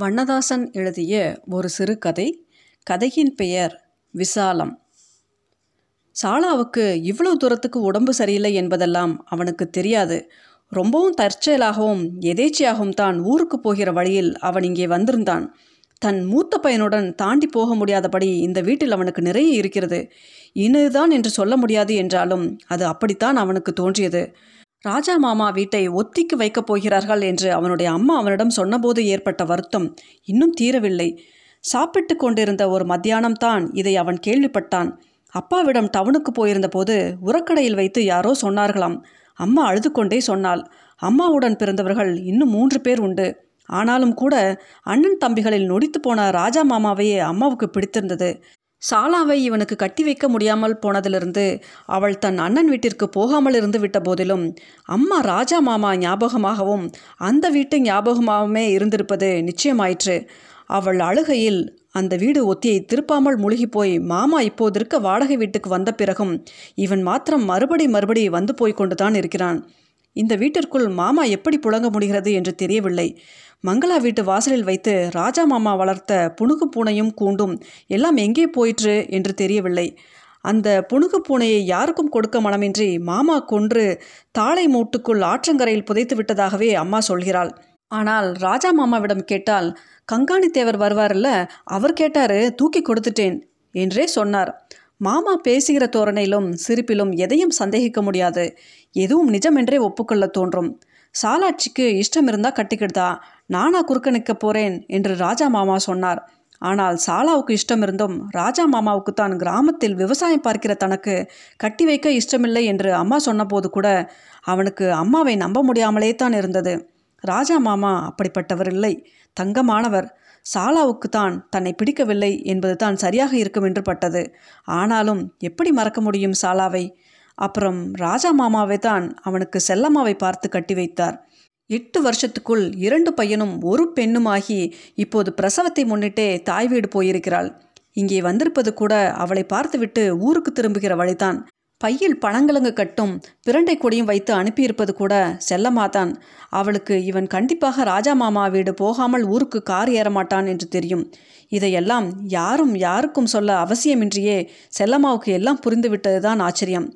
வண்ணதாசன் எழுதிய ஒரு சிறுகதை கதையின் பெயர் விசாலம். சாலாவுக்கு இவ்வளவு தூரத்துக்கு உடம்பு சரியில்லை என்பதெல்லாம் அவனுக்கு தெரியாது. ரொம்பவும் தற்செயலாகவும் எதேச்சையாகவும் தான் ஊருக்கு போகிற வழியில் அவன் இங்கே வந்திருந்தான். தன் மூத்த பையனுடன் தாண்டி போக முடியாதபடி இந்த வீட்டில் அவனுக்கு நிறைய இருக்கிறது. இனிதான் என்று சொல்ல முடியாது என்றாலும் அது அப்படித்தான் அவனுக்கு தோன்றியது. ராஜா மாமா வீட்டை ஒத்திக்கு வைக்கப் போகிறார்கள் என்று அவனுடைய அம்மா அவனிடம் சொன்னபோது ஏற்பட்ட வருத்தம் இன்னும் தீரவில்லை. சாப்பிட்டு கொண்டிருந்த ஒரு மத்தியானம் தான் இதை அவன் கேள்விப்பட்டான். அப்பாவிடம் டவுனுக்கு போயிருந்த போது உரக்கடையில் வைத்து யாரோ சொன்னார்களாம். அம்மா அழுது கொண்டே சொன்னாள் அம்மாவுடன் பிறந்தவர்கள் இன்னும் மூன்று பேர் உண்டு. ஆனாலும் கூட அண்ணன் தம்பிகளில் நொடித்து போன ராஜா மாமாவையே அம்மாவுக்கு பிடித்திருந்தது. சாலாவை இவனுக்கு கட்டி வைக்க முடியாமல் போனதிலிருந்து அவள் தன் அண்ணன் வீட்டிற்கு போகாமல் இருந்து விட்ட போதிலும் அம்மா ராஜா மாமா ஞாபகமாகவும் அந்த வீட்டு ஞாபகமாகவுமே இருந்திருப்பது நிச்சயமாயிற்று. அவள் அழுகையில் அந்த வீடு ஒத்தியை திருப்பாமல் முழுகி போய் மாமா இப்போதிருக்க வாடகை வீட்டுக்கு வந்த பிறகும் இவன் மாத்திரம் மறுபடி மறுபடி வந்து போய் கொண்டுதான் இருக்கிறான். இந்த வீட்டிற்குள் மாமா எப்படி புழங்க முடிகிறது என்று தெரியவில்லை. மங்களா வீட்டு வாசலில் வைத்து ராஜா மாமா வளர்த்த புணுகு பூனையும் கூண்டும் எல்லாம் எங்கே போயிற்று என்று தெரியவில்லை. அந்த புணுகு பூனையை யாருக்கும் கொடுக்க மனமின்றி மாமா கொன்று தாளை மூட்டுக்குள் ஆற்றங்கரையில் புதைத்து விட்டதாகவே அம்மா சொல்கிறாள். ஆனால் ராஜா மாமாவிடம் கேட்டால் கங்காணி தேவர் வருவார்ல அவர் கேட்டாரு தூக்கி கொடுத்துட்டேன் என்றே சொன்னார். மாமா பேசுகிற தோரணையிலும் சிரிப்பிலும் எதையும் சந்தேகிக்க முடியாது. எதுவும் நிஜமென்றே ஒப்புக்கொள்ள தோன்றும். சாலாட்சிக்கு இஷ்டம் இருந்தால் கட்டிக்கிடுதா நானா குறுக்க நிற்க போறேன் என்று ராஜா மாமா சொன்னார். ஆனால் சாலாவுக்கு இஷ்டம் இருந்தும் ராஜா மாமாவுக்கு தான் கிராமத்தில் விவசாயம் பார்க்கிற தனக்கு கட்டி வைக்க இஷ்டமில்லை என்று அம்மா சொன்னபோது கூட அவனுக்கு அம்மாவை நம்ப முடியாமலே தான் இருந்தது. ராஜா மாமா அப்படிப்பட்டவர் இல்லை. தங்கமானவர். சாலாவுக்கு தான் தன்னை பிடிக்கவில்லை என்பது தான் சரியாக இருக்கும் என்று பட்டது. ஆனாலும் எப்படி மறக்க முடியும் சாலாவை? அப்புறம் ராஜா மாமாவை தான் அவனுக்கு செல்லம்மாவை பார்த்து கட்டி வைத்தார். எட்டு வருஷத்துக்குள் இரண்டு பையனும் ஒரு பெண்ணுமாகி இப்போது பிரசவத்தை முன்னிட்டே தாய் வீடு போயிருக்கிறாள். இங்கே வந்திருப்பது கூட அவளை பார்த்துவிட்டு ஊருக்கு திரும்புகிற வழிதான். பையில் பணங்கிழங்கு கட்டும் பிரண்டை கொடியும் வைத்து அனுப்பியிருப்பது கூட செல்லமாதான். அவளுக்கு இவன் கண்டிப்பாக ராஜா மாமா வீடு போகாமல் ஊருக்கு கார் ஏறமாட்டான் என்று தெரியும். இதையெல்லாம் யாரும் யாருக்கும் சொல்ல அவசியமின்றியே செல்லம்மாவுக்கு எல்லாம் புரிந்துவிட்டதுதான் ஆச்சரியம்.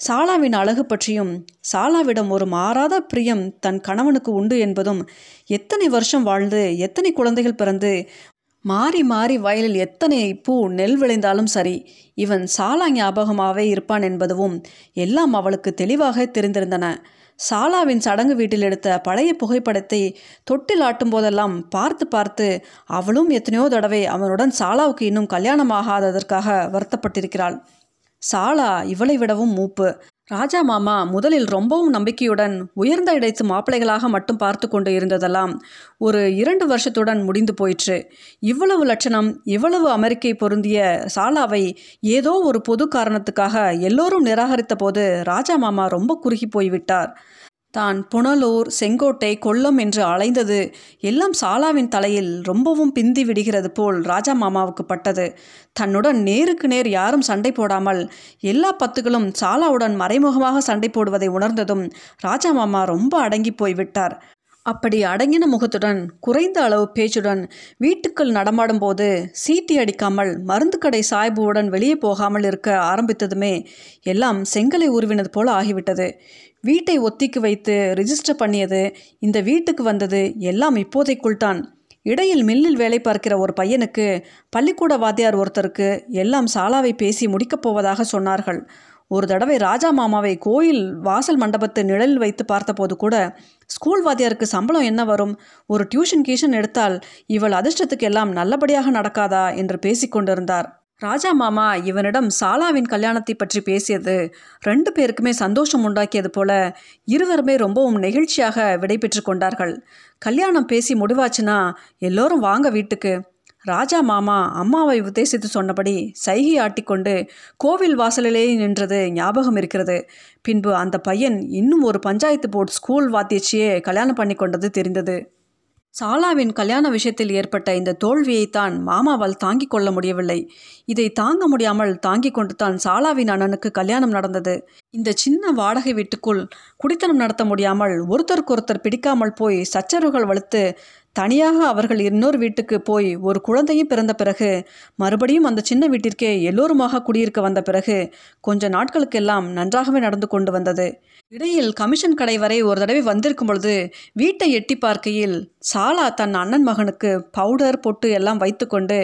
சாலாவின் அழகு பற்றியும் சாலாவிடம் ஒரு மாறாத பிரியம் தன் கணவனுக்கு உண்டு என்பதும் எத்தனை வருஷம் வாழ்ந்து எத்தனை குழந்தைகள் பிறந்து மாறி மாறி வயலில் எத்தனை பூ நெல் விளைந்தாலும் சரி இவன் சாலா ஞாபகமாகவே இருப்பான் என்பதுவும் எல்லாம் அவளுக்கு தெளிவாக தெரிந்திருந்தன. சாலாவின் சடங்கு வீட்டில் எடுத்த பழைய புகைப்படத்தை தொட்டில் ஆட்டும் போதெல்லாம் பார்த்து பார்த்து அவளும் எத்தனையோ தடவை அவனுடன் சாலாவுக்கு இன்னும் கல்யாணமாகாததற்காக வருத்தப்பட்டிருக்கிறாள். சாலா இவளை விடவும் மூப்பு. ராஜா மாமா முதலில் ரொம்பவும் நம்பிக்கையுடன் உயர்ந்த இடைத்து மாப்பிள்ளைகளாக மட்டும் பார்த்து கொண்டு இருந்ததெல்லாம் ஒரு இரண்டு வருஷத்துடன் முடிந்து போயிற்று. இவ்வளவு லட்சணம் இவ்வளவு அமெரிக்கை பொருந்திய சாலாவை ஏதோ ஒரு பொது காரணத்துக்காக எல்லோரும் நிராகரித்த போது ராஜா மாமா ரொம்ப குறுகி போய்விட்டார். தான் புனலூர் செங்கோட்டை கொல்லம் என்று அலைந்தது. எல்லாம் சாலாவின் தலையில் ரொம்பவும் பிந்தி விடுகிறது போல் ராஜா மாமாவுக்கு பட்டது. தன்னுடன் நேருக்கு நேர் யாரும் சண்டை போடாமல் எல்லா பத்துகளும் சாலாவுடன் மறைமுகமாக சண்டை போடுவதை உணர்ந்ததும் ராஜா மாமா ரொம்ப அடங்கி போய்விட்டார். அப்படி அடங்கின முகத்துடன் குறைந்த அளவு பேச்சுடன் வீட்டுக்குள் நடமாடும் போது சீட்டி அடிக்காமல் மருந்து கடை சாய்புவுடன் வெளியே போகாமல் இருக்க ஆரம்பித்ததுமே எல்லாம் செங்கலை உருவினது போல ஆகிவிட்டது. வீட்டை ஒத்திக்கு வைத்து ரிஜிஸ்டர் பண்ணியது இந்த வீட்டுக்கு வந்தது எல்லாம் இப்போதைக்குள் தான். இடையில் மில்லில் வேலை பார்க்கிற ஒரு பையனுக்கு பள்ளிக்கூட வாத்தியார் ஒருத்தருக்கு எல்லாம் சாலாவை பேசி முடிக்கப் போவதாக சொன்னார்கள். ஒரு தடவை ராஜா மாமாவை கோயில் வாசல் மண்டபத்து நிழலில் வைத்து பார்த்தபோது கூட ஸ்கூல் வாத்தியாருக்கு சம்பளம் என்ன வரும்? ஒரு டியூஷன் கீஷன் எடுத்தால் இவள் அதிர்ஷ்டத்துக்கு எல்லாம் நல்லபடியாக நடக்காதா? என்று பேசிக்கொண்டிருந்தார் ராஜா மாமா இவனிடம் சாலாவின் கல்யாணத்தை பற்றி பேசியது ரெண்டு பேருக்குமே சந்தோஷம் உண்டாக்கியது போல இருவருமே ரொம்பவும் நெகிழ்ச்சியாக விடைபெற்று கொண்டார்கள். கல்யாணம் பேசி முடிவாச்சுன்னா எல்லோரும் வாங்க வீட்டுக்கு. ராஜா மாமா அம்மாவை உத்தேசித்து சொன்னபடி சைகை ஆட்டிக்கொண்டு கோவில் வாசலிலே நின்றது ஞாபகம் இருக்கிறது. பின்பு அந்த பையன் இன்னும் ஒரு பஞ்சாயத்து போர்டு ஸ்கூல் வாத்தியச்சியே கல்யாணம் பண்ணி கொண்டது தெரிந்தது. சாலாவின் கல்யாண விஷயத்தில் ஏற்பட்ட இந்த தோல்வியைத்தான் மாமாவால் தாங்கிக் கொள்ள முடியவில்லை. இதை தாங்க முடியாமல் தாங்கிக் கொண்டு தான் சாலாவின் அண்ணனுக்கு கல்யாணம் நடந்தது. இந்த சின்ன வாடகை வீட்டுக்குள் குடித்தனம் நடத்த முடியாமல் ஒருத்தருக்கொருத்தர் பிடிக்காமல் போய் சச்சரவுகள் வலுத்து தனியாக அவர்கள் இன்னொரு வீட்டுக்கு போய் ஒரு குழந்தையும் பிறந்த பிறகு மறுபடியும் அந்த சின்ன வீட்டிற்கே எல்லோருமாக குடியிருக்க வந்த பிறகு கொஞ்ச நாட்களுக்கெல்லாம் நன்றாகவே நடந்து கொண்டு வந்தது. இடையில் கமிஷன் கடை வரை ஒரு தடவை வந்திருக்கும் பொழுது வீட்டை எட்டி பார்க்கையில் சாலா தன் அண்ணன் மகனுக்கு பவுடர் பொட்டு எல்லாம் வைத்துக்கொண்டு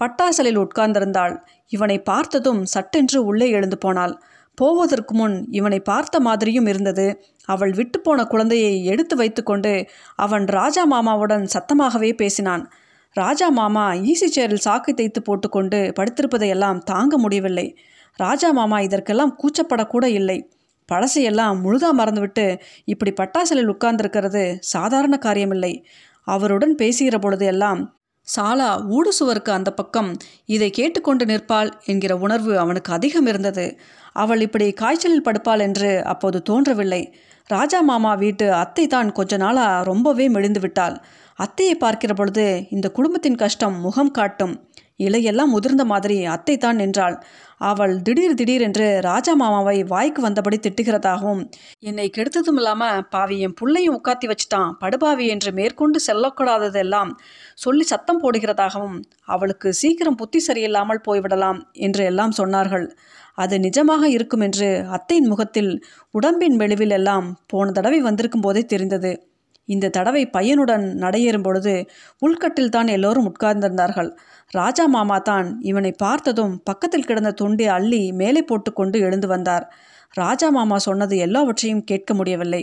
பட்டாசலில் உட்கார்ந்திருந்தாள். இவனை பார்த்ததும் சட்டென்று உள்ளே எழுந்து போனாள். போவதற்கு முன் இவனை பார்த்த மாதிரியும் இருந்தது. அவள் விட்டுப்போன குழந்தையை எடுத்து வைத்துக்கொண்டு அவன் ராஜா மாமாவுடன் சத்தமாகவே பேசினான். ராஜா மாமா ஈசி சேரில் சாக்கு தைத்து போட்டுக்கொண்டு படுத்திருப்பதையெல்லாம் தாங்க முடியவில்லை. ராஜா மாமா இதற்கெல்லாம் கூச்சப்படக்கூட இல்லை. பழசையெல்லாம் முழுதா மறந்துவிட்டு இப்படி பட்டாசலில் உட்கார்ந்திருக்கிறது சாதாரண காரியமில்லை. அவருடன் பேசுகிற பொழுது எல்லாம் சாலா ஊடு சுவருக்கு அந்த பக்கம். இதை கேட்டுக்கொண்டு நிற்பாள் என்கிற உணர்வு அவனுக்கு அதிகம் இருந்தது அவள் இப்படி காய்ச்சலில் படுப்பாள் என்று அப்போது தோன்றவில்லை. ராஜா மாமா வீட்டு அத்தை தான் கொஞ்ச நாளாக ரொம்பவே மெலிந்து விட்டாள். அத்தையை பார்க்கிற பொழுது இந்த குடும்பத்தின் கஷ்டம் முகம் காட்டும். இலையெல்லாம் முதிர்ந்த மாதிரி அத்தை தான் நின்றாள். அவள் திடீர் திடீரென்று ராஜா மாமாவை வாய்க்கு வந்தபடி திட்டுகிறதாகவும் என்னை கெடுத்ததும் இல்லாமல் பாவி என் புள்ளையும் உட்காத்தி வச்சுட்டான். படுபாவி என்று மேற்கொண்டு செல்லக்கூடாததெல்லாம் சொல்லி சத்தம் போடுகிறதாகவும் அவளுக்கு சீக்கிரம் புத்தி சரியில்லாமல் போய்விடலாம் என்று எல்லாம் சொன்னார்கள். அது நிஜமாக இருக்கும் என்று அத்தையின் முகத்தில் உடம்பின் மெழுவில் எல்லாம் போன தடவை வந்திருக்கும் போதே தெரிந்தது. இந்த தடவை பையனுடன் நடையேறும் பொழுது உள்கட்டில் தான் எல்லோரும் உட்கார்ந்திருந்தார்கள். ராஜா மாமா தான் இவனை பார்த்ததும் பக்கத்தில் கிடந்த துண்டை அள்ளி மேலே போட்டுக்கொண்டு எழுந்து வந்தார். ராஜா மாமா சொன்னது எல்லாவற்றையும் கேட்க முடியவில்லை.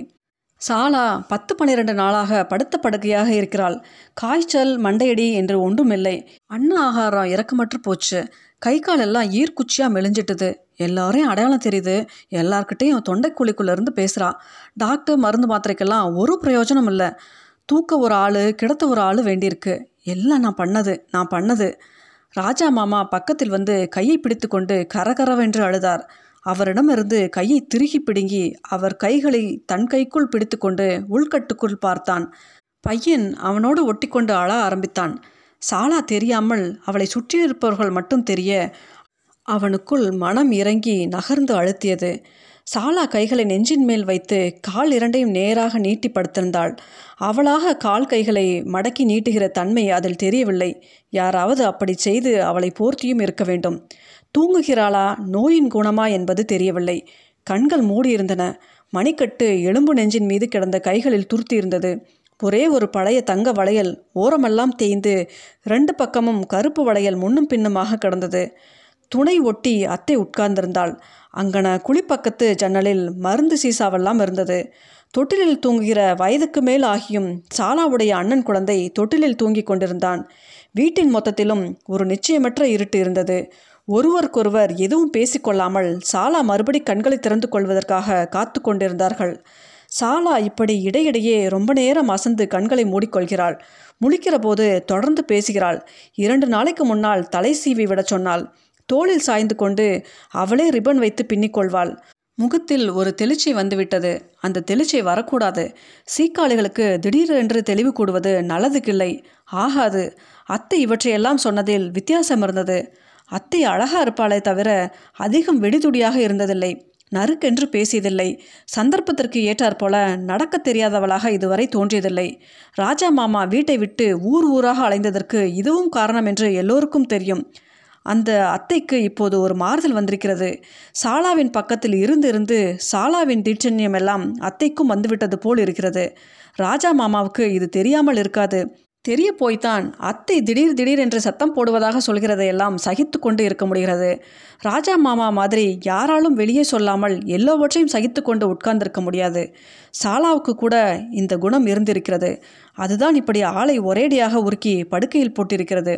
சாலா பத்து பன்னிரண்டு நாளாக படுத்த படுக்கையாக இருக்கிறாள். காய்ச்சல் மண்டையடி என்று ஒன்றுமில்லை. அன்ன ஆகாரம் இறக்கமற்று போச்சு. கை கால் எல்லாம் ஈர்க்குச்சியாக மெலிஞ்சிட்டுது. எல்லாரையும் அடையாளம் தெரியுது. எல்லார்கிட்டையும் தொண்டைக்குழிக்குள்ளேருந்து பேசுகிறா டாக்டர் மருந்து மாத்திரைக்கெல்லாம் ஒரு பிரயோஜனம் இல்லை. தூக்க ஒரு ஆள் கிடத்த ஒரு ஆள் வேண்டியிருக்கு. எல்லாம் நான் பண்ணது நான் பண்ணது. ராஜா மாமா பக்கத்தில் வந்து கையை பிடித்து கொண்டு கரகரவென்று அழுதார். அவரிடமிருந்து கையை திருகி பிடுங்கி அவர் கைகளை தன் கைக்குள் பிடித்துக்கொண்டு உள்கட்டுக்குள் பார்த்தான். பையன் அவனோடு ஒட்டிக்கொண்டு அழ ஆரம்பித்தான். சாலா தெரியாமல் அவளை சுற்றியிருப்பவர்கள் மட்டும் தெரிய அவனுக்குள் மனம் இறங்கி நகர்ந்து அழுத்தியது. சாலா கைகளை நெஞ்சின் மேல் வைத்து கால் இரண்டையும் நேராக நீட்டி படுத்திருந்தாள். அவளாக கால் கைகளை மடக்கி நீட்டுகிற தன்மை அதில் தெரியவில்லை. யாராவது அப்படி செய்து அவளை போர்த்தியும் இருக்க வேண்டும். தூங்குகிறாளா? நோயின் குணமா என்பது தெரியவில்லை. கண்கள் மூடியிருந்தன. மணிக்கட்டு எலும்பு நெஞ்சின் மீது கிடந்த கைகளில் துருத்தியிருந்தது. ஒரே ஒரு பழைய தங்க வளையல் ஓரமெல்லாம் தேய்ந்து ரெண்டு பக்கமும் கருப்பு வளையல் முன்னும் பின்னுமாக கிடந்தது. துணை ஒட்டி அத்தை உட்கார்ந்திருந்தாள். அங்கன குளிப்பக்கத்து ஜன்னலில் மருந்து சீசாவெல்லாம் இருந்தது. தொட்டிலில் தூங்குகிற வயதுக்கு மேல் ஆகியும் சாலாவுடைய அண்ணன் குழந்தை தொட்டிலில் தூங்கிக் கொண்டிருந்தான். வீட்டின் மொத்தத்திலும் ஒரு நிச்சயமற்ற இருட்டு இருந்தது. ஒருவருக்கொருவர் எதுவும் பேசிக்கொள்ளாமல் சாலா மறுபடி கண்களை திறந்து கொள்வதற்காக காத்து கொண்டிருந்தார்கள். சாலா இப்படி இடையிடையே ரொம்ப நேரம் அசந்து கண்களை மூடிக்கொள்கிறாள். முழிக்கிற போது தொடர்ந்து பேசுகிறாள். இரண்டு நாளைக்கு முன்னால் தலை சீவி விடச் சொன்னாள். தோளில் சாய்ந்து கொண்டு அவளே ரிப்பன் வைத்து பின்னிக்கொள்வாள் முகத்தில் ஒரு தெளிச்சை வந்துவிட்டது. அந்த தெளிச்சை வரக்கூடாது. சீக்காளிகளுக்கு திடீரென்று தெளிவு கூடுவது நல்லதுக்கில்லை. ஆகாது. அத்தை இவற்றையெல்லாம் சொன்னதில் வித்தியாசம் இருந்தது. அத்தை அழகா இருப்பாளே தவிர அதிகம் வெடிதுடியாக இருந்ததில்லை. நறுக்கென்று பேசியதில்லை. சந்தர்ப்பத்திற்கு ஏற்றாற்போல நடக்க தெரியாதவளாக இதுவரை தோன்றியதில்லை. ராஜா மாமா வீட்டை விட்டு ஊர் ஊராக அலைந்ததற்கு இதுவும் காரணம் என்று எல்லோருக்கும் தெரியும். அந்த அத்தைக்கு இப்போது ஒரு மாறுதல் வந்திருக்கிறது. சாலாவின் பக்கத்தில் இருந்து இருந்து சாலாவின் தீட்சண்யம் எல்லாம் அத்தைக்கும் வந்துவிட்டது போல் இருக்கிறது. ராஜா மாமாவுக்கு இது தெரியாமல் இருக்காது. தெரிய போய்த்தான் அத்தை திடீர் திடீர் என்று சத்தம் போடுவதாக சொல்கிறதையெல்லாம் சகித்து கொண்டு இருக்க முடிகிறது. ராஜா மாமா மாதிரி யாராலும் வெளியே சொல்லாமல் எல்லாவற்றையும் சகித்து கொண்டு உட்கார்ந்திருக்க முடியாது. சாலாவுக்கு கூட இந்த குணம் இருந்திருக்கிறது. அதுதான் இப்படி ஆளை ஒரேடியாக உருக்கி படுக்கையில் போட்டிருக்கிறது.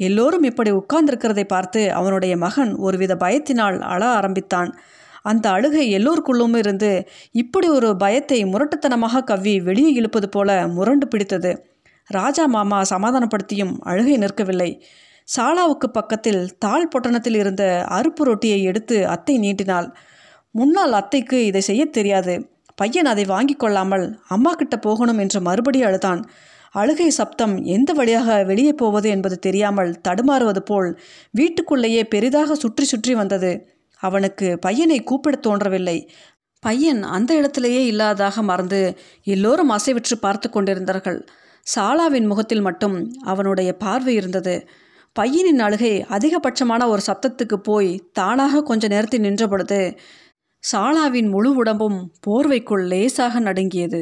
எல்லோரும் இப்படி உட்கார்ந்திருக்கிறதை பார்த்து அவனுடைய மகன் ஒருவித பயத்தினால் அழ ஆரம்பித்தான். அந்த அழுகை எல்லோருக்குள்ளும் இருந்து இப்படி ஒரு பயத்தை முரட்டுத்தனமாக கவ்வி வெளியே இழுப்பது போல முரண்டு பிடித்தது. ராஜா மாமா சமாதானப்படுத்தியும் அழுகை நிற்கவில்லை. சாலாவுக்கு பக்கத்தில் தாழ் பொட்டணத்தில் இருந்த அறுப்பு ரொட்டியை எடுத்து அத்தை நீட்டினாள். முன்னால் அத்தைக்கு இதை செய்ய தெரியாது. பையன் அதை வாங்கி கொள்ளாமல் அம்மா கிட்ட போகணும் என்று மறுபடி அழுதான். அழுகை சப்தம் எந்த வழியாக வெளியே போவது என்பது தெரியாமல் தடுமாறுவது போல் வீட்டுக்குள்ளேயே பெரிதாக சுற்றி சுற்றி வந்தது. அவனுக்கு பையனை கூப்பிட தோன்றவில்லை. பையன் அந்த இடத்திலேயே இல்லாததாக மறந்து எல்லோரும் அசைவிற்று பார்த்து கொண்டிருந்தார்கள். சாலாவின் முகத்தில் மட்டும் அவனுடைய பார்வை இருந்தது. பையனின் அழுகை அதிகபட்சமான ஒரு சப்தத்துக்கு போய் தானாக கொஞ்ச நேரத்தில் நின்றபொழுது சாலாவின் முழு உடம்பும் போர்வைக்குள் லேசாக நடுங்கியது.